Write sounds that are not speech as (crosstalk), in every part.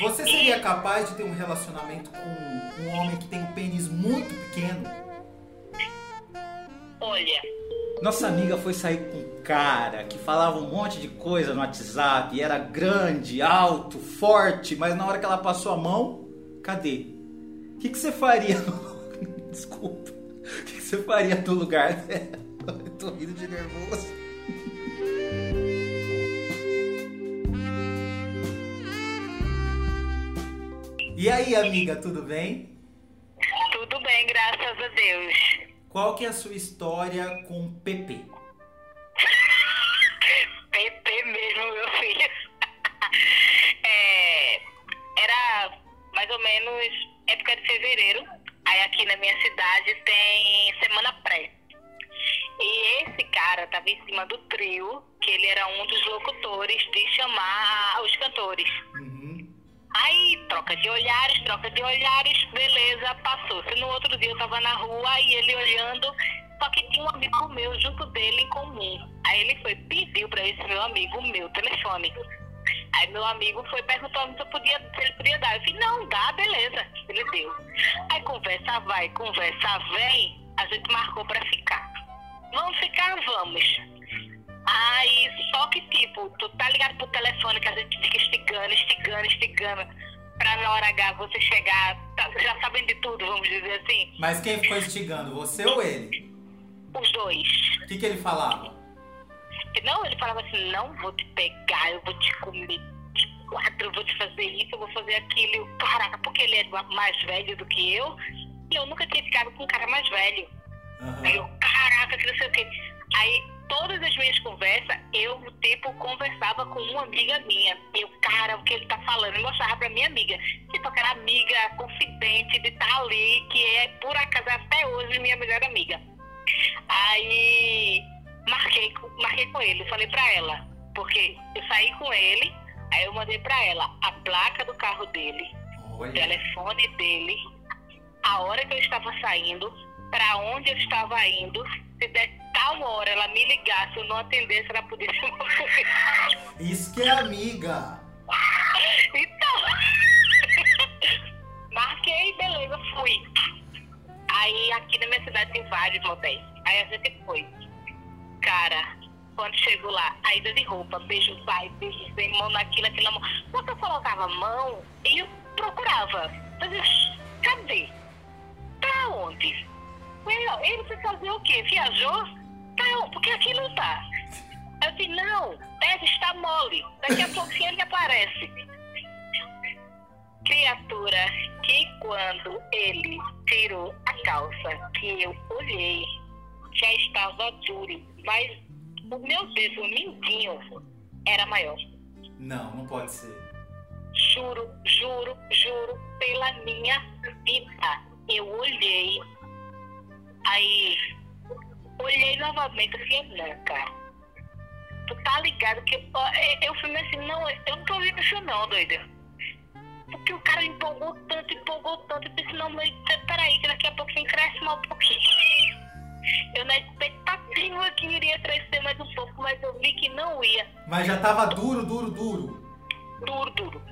Você seria capaz de ter um relacionamento com um homem que tem um pênis muito pequeno? Olha, Nossa amiga foi sair com um cara que falava um monte de coisa no WhatsApp, e era grande, alto, forte, mas na hora que ela passou a mão, cadê? O que, que você faria? no- (laughs) Desculpa. O que, que você faria no lugar dela? (laughs) Eu tô rindo de nervoso. E aí, amiga, tudo bem? tudo bem, graças a Deus. Qual que é a sua história com o PP? PP mesmo, meu filho. (laughs) É, era mais ou menos época de fevereiro. Aí aqui na minha cidade tem semana pré. E esse cara tava em cima do trio, que ele era um dos locutores de chamar os cantores. Aí, troca de olhares, troca de olhares, beleza, passou-se. No outro dia eu tava na rua e ele olhando, só que tinha um amigo meu junto dele em comum. Aí ele foi, pediu pra esse meu amigo meu telefone. Aí meu amigo foi perguntando se, eu podia, se ele podia dar. Eu falei, não, dá, beleza. Ele deu. Aí conversa vai, conversa vem, a gente marcou pra ficar. Vamos ficar, vamos. Aí, só que tipo, tu tá ligado pro telefone que a gente fica esticando, esticando, esticando, pra na hora H você chegar, tá- já sabendo de tudo, vamos dizer assim. Mas quem ficou instigando, você ou ele? Os dois. O que, que ele falava? Não, ele falava assim, não vou te pegar, eu vou te comer de quatro, eu vou te fazer isso, eu vou fazer aquilo. E eu, Caraca, porque ele é mais velho do que eu, e eu nunca tinha ficado com um cara mais velho. Aí eu, caraca, que não sei o quê. Aí, todas as minhas conversas, eu, tipo, conversava com uma amiga minha. Eu, cara, o que ele tá falando? Eu mostrava pra minha amiga. Tipo, aquela amiga confidente de estar ali, que é, por acaso, até hoje, minha melhor amiga. Aí, marquei, com- marquei com ele, falei pra ela. Porque eu saí com ele, aí eu mandei pra ela a placa do carro dele, o telefone dele, a hora que eu estava saindo, para onde eu estava indo. Se der tal hora ela me ligasse, eu não atendesse, ela podia se morrer. Isso que é amiga. (laughs) Então, (laughs) marquei, beleza, fui. Aí aqui na minha cidade tem vários motéis. Aí a gente foi. Cara, quando chegou lá, a ida de roupa, beijo vai, beijo vem, mão naquilo, aquilo, mão. Quando eu colocava a mão, eu procurava. Eu disse, cadê? Pra onde? Ele, ele foi fazer o quê? Viajou? Onde? porque aqui não tá. Eu disse, não, deve estar mole. Daqui a pouquinho ele aparece. Criatura, que quando ele tirou a calça, que eu olhei, já estava duro, mas o meu dedo mindinho era maior. Não, não pode ser. Juro, juro, juro, pela minha vida. Eu olhei, aí olhei novamente, falei, não, cara. Tu tá ligado que eu, eu fui assim, não, eu não tô vendo isso não, doida. Porque o cara empolgou tanto, empolgou tanto, eu disse, não, mas peraí, que daqui a pouquinho cresce mais um pouquinho. Eu na expectativa que iria crescer mais um pouco, mas eu vi que não ia. Mas já tava duro, duro, duro. Duro, duro,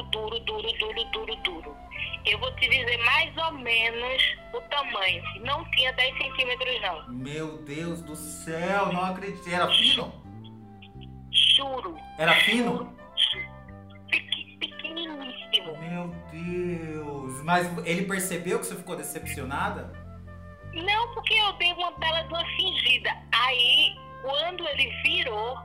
duro, duro, duro, duro, duro, duro. Eu vou te dizer mais ou menos o tamanho. Não tinha 10 centímetros, não. Meu Deus do céu, não acreditei. Era fino? Juro. Era fino? Pequ- Pequeniníssimo. Meu Deus. Mas ele percebeu que você ficou decepcionada? Não, porque eu dei uma bela de uma fingida. Aí, quando ele virou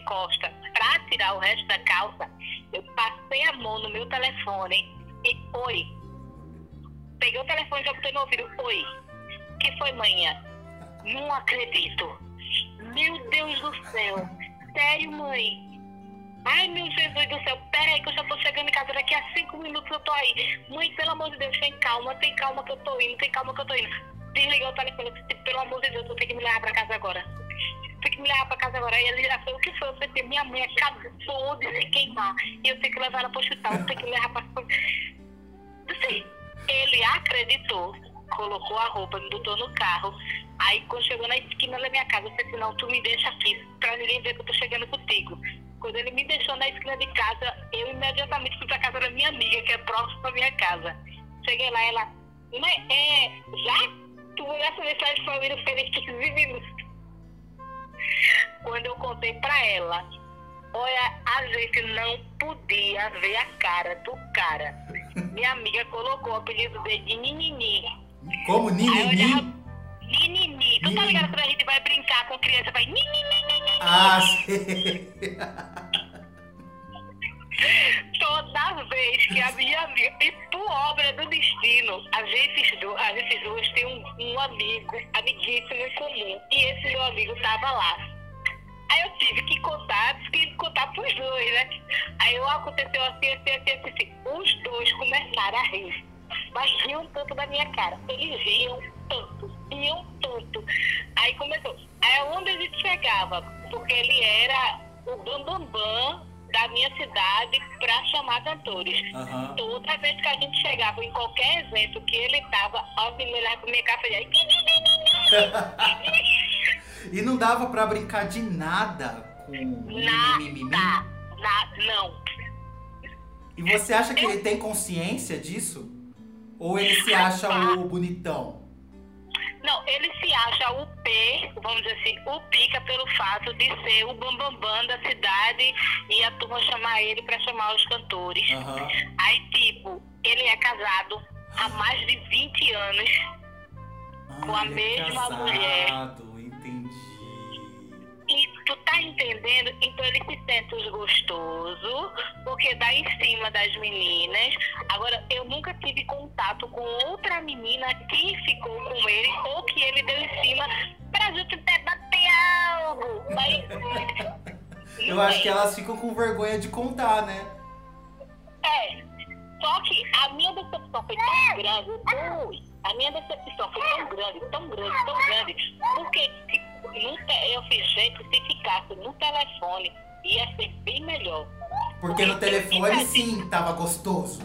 costa pra tirar o resto da calça, eu passei a mão no meu telefone e oi. Peguei o telefone e já botei no ouvido. Oi. Que foi, manhã? Não acredito. Meu Deus do céu. Sério, mãe? Ai, meu Jesus do céu, peraí que eu já tô chegando em casa, daqui a cinco minutos eu tô aí. Mãe, pelo amor de Deus, tem calma, tem calma que eu tô indo, tem calma que eu tô indo. Desligou o telefone, disse, pelo amor de Deus, eu tenho que me levar pra casa agora. Tem que me levar pra casa agora. Aí ele já falou, o que foi? Eu falei, minha mãe acabou de se queimar. E eu tenho que levar ela pro hospital, eu tenho que me levar pra... Assim, ele acreditou, colocou a roupa, me botou no carro. Aí quando chegou na esquina da minha casa, eu falei assim, não, tu me deixa aqui, pra ninguém ver que eu tô chegando contigo. Quando ele me deixou na esquina de casa, eu imediatamente fui pra casa da minha amiga, que é próxima da minha casa. Cheguei lá, ela, mas é, já? Tu essa mensagem de família feliz 15 minutos. Quando eu contei pra ela, olha, a gente não podia ver a cara do cara. Minha amiga colocou o apelido dele de Ninini. Como Ninini? olhava, Ninini. Tu tá ligado quando a gente vai brincar com criança, vai Ninini. Ah, sei. (laughs) Toda vez que a minha amiga, e por obra do destino, a gente, a gente duas tem um, um amigo, amiguíssimo em comum, e esse meu amigo tava lá. Aí eu tive que contar, tive que contar pros dois, né? Aí eu aconteceu assim, assim, assim, assim, assim. Os dois começaram a rir. Mas riam tanto da minha cara. Eles riam tanto, riam tanto. Aí começou. Aí onde a gente chegava, porque ele era o bambambam da minha cidade para chamar cantores. Aham. Toda vez que a gente chegava em qualquer evento que ele tava, ó, ele pra minha cara e não dava pra brincar de nada com mimimi? Nada, nada, não. E você acha que ele tem consciência disso? Ou ele se acha o bonitão? Não, ele se acha o P, vamos dizer assim, o pica pelo fato de ser o bambambam da cidade e a turma chamar ele pra chamar os cantores. Aham. Aí, tipo, ele é casado há mais de 20 anos. Com a ele é mesma mulher. Tu tá entendendo? Então ele se sente os gostoso, porque dá em cima das meninas. Agora, eu nunca tive contato com outra menina que ficou com ele ou que ele deu em cima pra gente até bater algo. Mas. (laughs) Eu acho que elas ficam com vergonha de contar, né? É. Só que a minha decepção foi tão grande. Ui, a minha decepção foi tão grande, tão grande, tão grande. Porque te- eu fiz gente, se ficasse no telefone, ia ser bem melhor. Porque no telefone sim tava gostoso.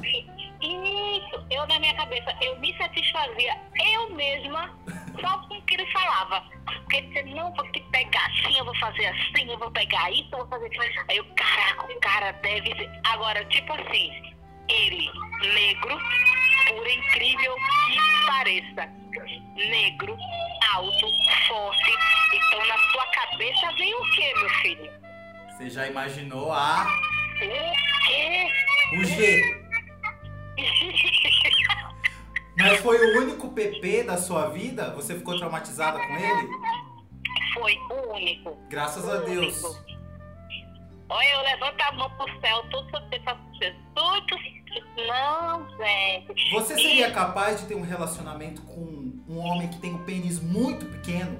Isso, eu na minha cabeça, eu me satisfazia eu mesma só com o que ele falava. Porque ele dizia, não, vou te pegar assim, eu vou fazer assim, eu vou pegar isso, eu vou fazer aquilo. Aí eu, caraca, o cara deve ser. Agora, tipo assim, ele, negro, por incrível que pareça, negro, alto, forte. Então na sua cabeça vem o que, meu filho? Você já imaginou a O quê? o G. (laughs) Mas foi o único PP da sua vida? Você ficou traumatizada com ele? Foi o único. Graças a Deus. Olha, eu levanto a mão pro céu, tudo que você faz tudo. Não, gente. Você seria capaz de ter um relacionamento com um homem que tem um pênis muito pequeno?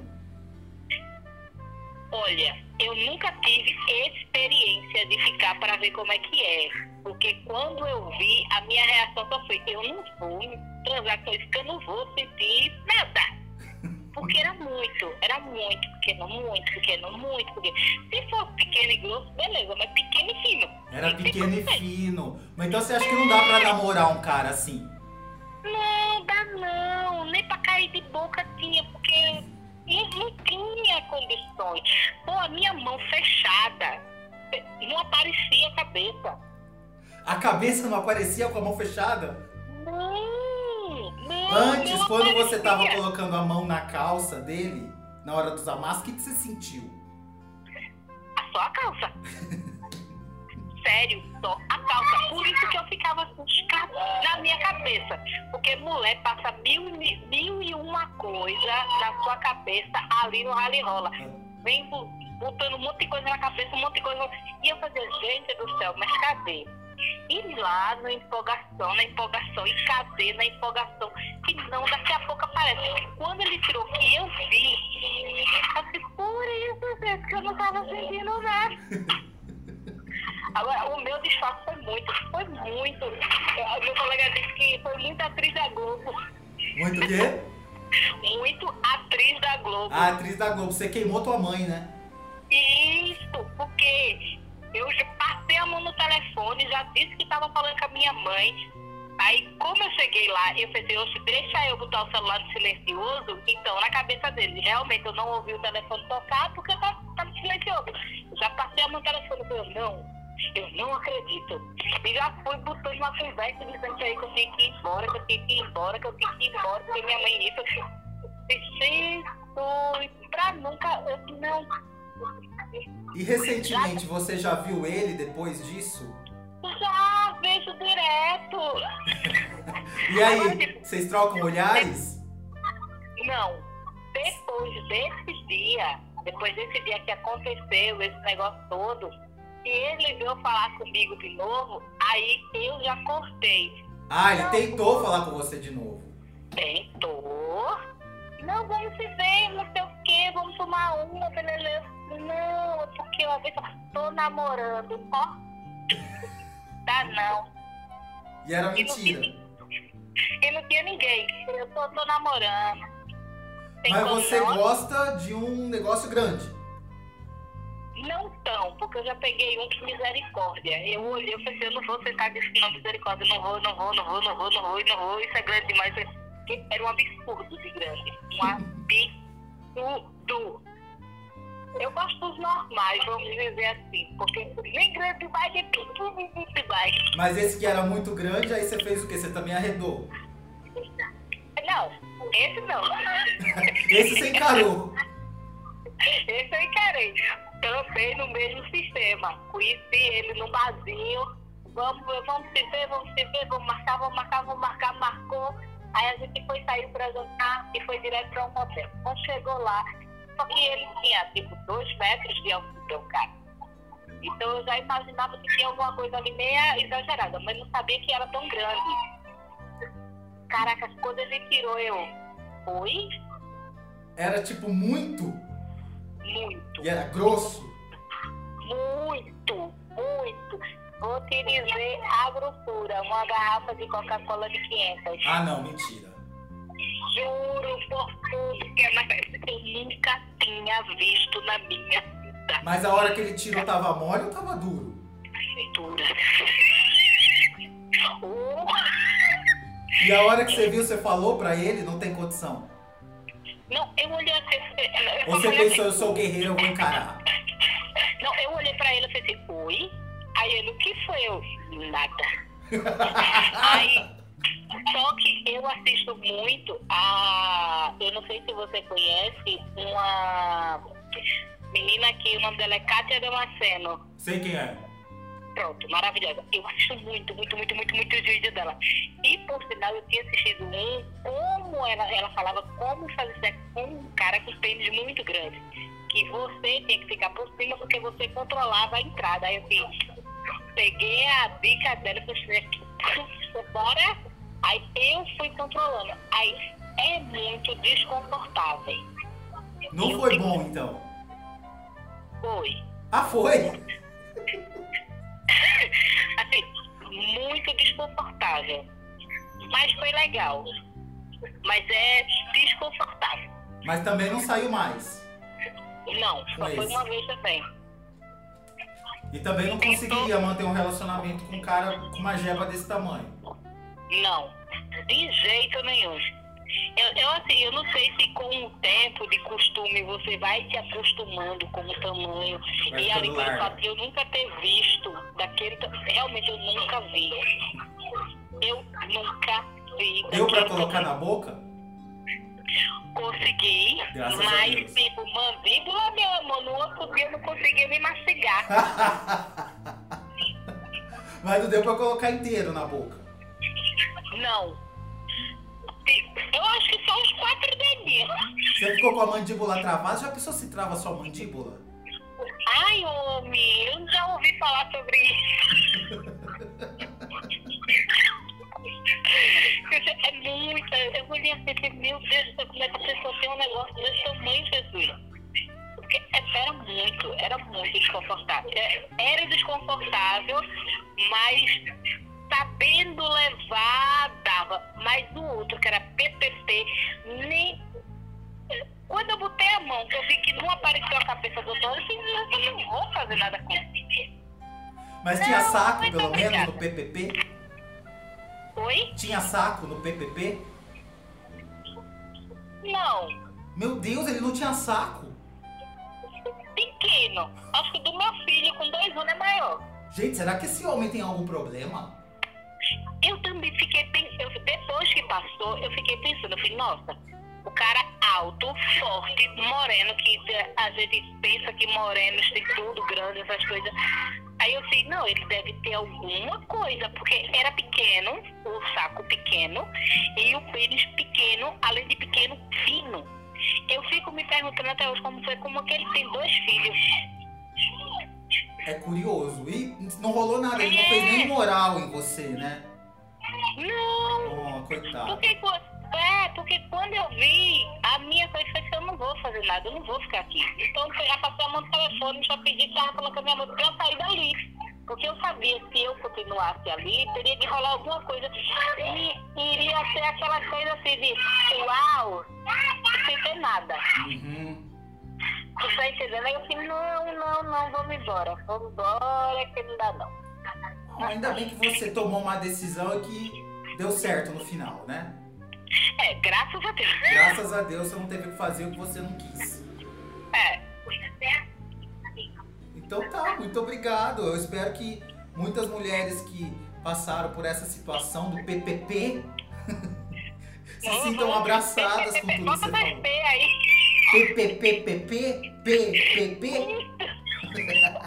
Olha, eu nunca tive experiência de ficar para ver como é que é. Porque quando eu vi, a minha reação só foi: eu não vou transar com isso, porque eu não vou sentir nada. (laughs) Porque era muito, era muito pequeno, muito pequeno, muito pequeno. Se for pequeno e grosso, beleza, mas pequeno e fino. Era que pequeno e fino. Mas então você acha que não dá pra namorar um cara assim? Não, dá não. Cair de boca tinha, porque eu não tinha condições. Pô, a minha mão fechada, não aparecia a cabeça. A cabeça não aparecia com a mão fechada? Não, não. Antes, não quando você tava aparecia. colocando a mão na calça dele, na hora dos amassos, o que, que você sentiu? Só a calça. Na minha cabeça. Porque mulher passa mil, e- mil e uma coisa na sua cabeça ali no rally rola. Vem bu- botando um monte de coisa na cabeça, um monte de coisa. E eu fazia, gente do céu, mas cadê? E lá na empolgação, na empolgação, e cadê na empolgação? Que não, daqui a pouco aparece. Quando ele tirou que eu vi, eu fiquei, por isso, gente, que eu não tava sentindo nada. Agora, o meu disfarce foi muito, foi muito. O meu colega disse que foi muito atriz da Globo. Muito o quê? Muito atriz da Globo. A atriz da Globo. Você queimou tua mãe, né? Isso, porque eu já passei a mão no telefone, já disse que estava falando com a minha mãe. Aí, como eu cheguei lá, eu pensei, oxe, deixa eu botar o celular no silencioso. Então, na cabeça dele, realmente eu não ouvi o telefone tocar porque tá, tá no silencioso. Já passei a mão no telefone, eu não, eu não acredito. E já fui botando uma conversa dizendo que aí que eu tinha que ir embora, que eu tinha que ir embora, que eu tinha que ir embora, porque minha mãe isso. Jesus, pra nunca, eu não. E recentemente você já viu ele depois disso? Já vejo direto. (laughs) E aí, vocês trocam olhares? Não. Depois desse dia, depois desse dia que aconteceu, esse negócio todo, se ele veio falar comigo de novo, aí eu já cortei. Ah, ele tentou falar com você de novo. Tentou. Não, vamos se ver, não sei o quê, vamos tomar uma, beleza. Não, é porque uma vez eu tô namorando, ó. Tá não. E era E não mentira. tinha- E não tinha ninguém. Eu tô, tô namorando. Tem Mas você não? gosta de um negócio grande. Não tão, porque eu já peguei um de misericórdia. Eu olhei e falei, eu não vou aceitar disso não, misericórdia, não vou, não vou, não vou, não vou, não vou, não vou, isso é grande demais. Era um absurdo de grande. Um absurdo. Eu gosto dos normais, vamos dizer assim, porque nem grande demais, nem pequenininho demais. Mas esse que era muito grande, aí você fez o quê? Você também arredou. Não, esse não. (laughs) Esse você encarou. Esse eu encarei. Trampei no mesmo sistema. Conheci ele no barzinho. Vamos, vamos se ver, vamos se ver, vamos marcar, vamos marcar, vamos marcar, marcou. Aí a gente foi sair pra jantar e foi direto pra um motel. Quando chegou lá, só que ele tinha tipo dois metros de altura, cara. Então eu já imaginava que tinha alguma coisa ali meia exagerada, mas não sabia que era tão grande. Caraca, quando ele tirou eu, oi? Era tipo muito Muito. e era grosso. Muito, muito. Vou te dizer a grossura. Uma garrafa de Coca-Cola de 500. Ah, não, mentira. Juro por tudo que é mais... eu nunca tinha visto na minha vida. Mas a hora que ele tirou tava mole ou tava duro? Oh, E a hora que você viu, você falou pra ele, não tem condição. Não, eu olhei assim... eu você pensou, eu assim, sou guerreiro, eu vou encarar. (laughs) Não, eu olhei pra ele e falei assim, oi? Aí ele, o que foi? Eu, nada. (laughs) Aí, só que eu assisto muito a. Eu não sei se você conhece uma menina que o nome dela é Kátia Damasceno. Sei quem é. Pronto, maravilhosa. Eu assisto muito, muito, muito, muito, muito os vídeos dela. E por sinal eu tinha assistido um como ela, ela falava como fazer sexo com um cara com pênis muito grande. Que você tinha que ficar por cima porque você controlava a entrada. Aí eu assim, peguei a dica dela e falei, bora. Aí eu fui controlando. Aí é muito desconfortável. Não Eu foi bom, então. Foi. Ah, foi? Assim, muito desconfortável. Mas foi legal. Mas é desconfortável. Mas também não saiu mais. Não, só Foi foi uma vez também. E também não conseguiria manter um relacionamento com um cara com uma jeba desse tamanho. Não, de jeito nenhum. Eu, eu, assim, eu não sei se com o tempo de costume você vai se acostumando com o tamanho. Vai e ali pelo fato de eu nunca ter visto daquele. Realmente eu nunca vi. Eu nunca vi. Deu pra colocar tamanho. na boca? Consegui, Graças mas tipo, mandíbula, meu amor, no outro dia eu não conseguia me mastigar. (laughs) Mas não deu pra colocar inteiro na boca. não. Eu acho que só uns quatro dedinhos. Você ficou com a mandíbula travada? Já pensou se trava sua mandíbula? Ai, homem, eu já ouvi falar sobre isso. É muita. Eu olhei assim, meu Deus, como é que a pessoa tem um negócio desse tamanho, Jesus? Porque era muito, era muito desconfortável. É, Era desconfortável, mas sabendo levar, dava. Mas o outro, que era PPP, nem. Quando eu botei a mão, que eu vi que não apareceu a cabeça do doutor, eu disse, não, eu não vou fazer nada com isso. Mas tinha Não, saco, muito pelo menos, obrigada. no PPP? Oi? Tinha saco no PPP? Não. Meu Deus, ele não tinha saco. Menino. Acho que do meu filho, com dois anos, é maior. Gente, será que esse homem tem algum problema? Eu também fiquei pensando, depois que passou, eu fiquei pensando, eu falei, nossa, o cara alto, forte, moreno, que a gente pensa que morenos tem tudo grande, essas coisas. Aí eu falei, não, ele deve ter alguma coisa, porque era pequeno, o saco pequeno, e o pênis pequeno, além de pequeno, fino. Eu fico me perguntando até hoje como foi, como que ele tem dois filhos. É curioso. E não rolou nada, ele não fez nem moral em você, né? Não. Oh, coitado. Porque, é, porque quando eu vi, a minha coisa foi que eu não vou fazer nada, eu não vou ficar aqui. Então eu já passei a mão no telefone, já pedi que ela colocando minha mão pra eu sair dali. Porque eu sabia que se eu continuasse ali, teria que rolar alguma coisa. E iria ser aquela coisa assim de uau, sem ter nada. Uhum. Tu tá entendendo? Aí eu falei, não, não, não, vamos embora. Vamos embora, que não dá não. Ainda bem que você tomou uma decisão que deu certo no final, né? É, graças a Deus. Graças a Deus você não teve que fazer o que você não quis. É. Então tá, muito obrigado. Eu espero que muitas mulheres que passaram por essa situação do PPP (laughs) se sintam abraçadas com tudo que Bota você mais falou. P aí. PPPPP? PPP? Isso.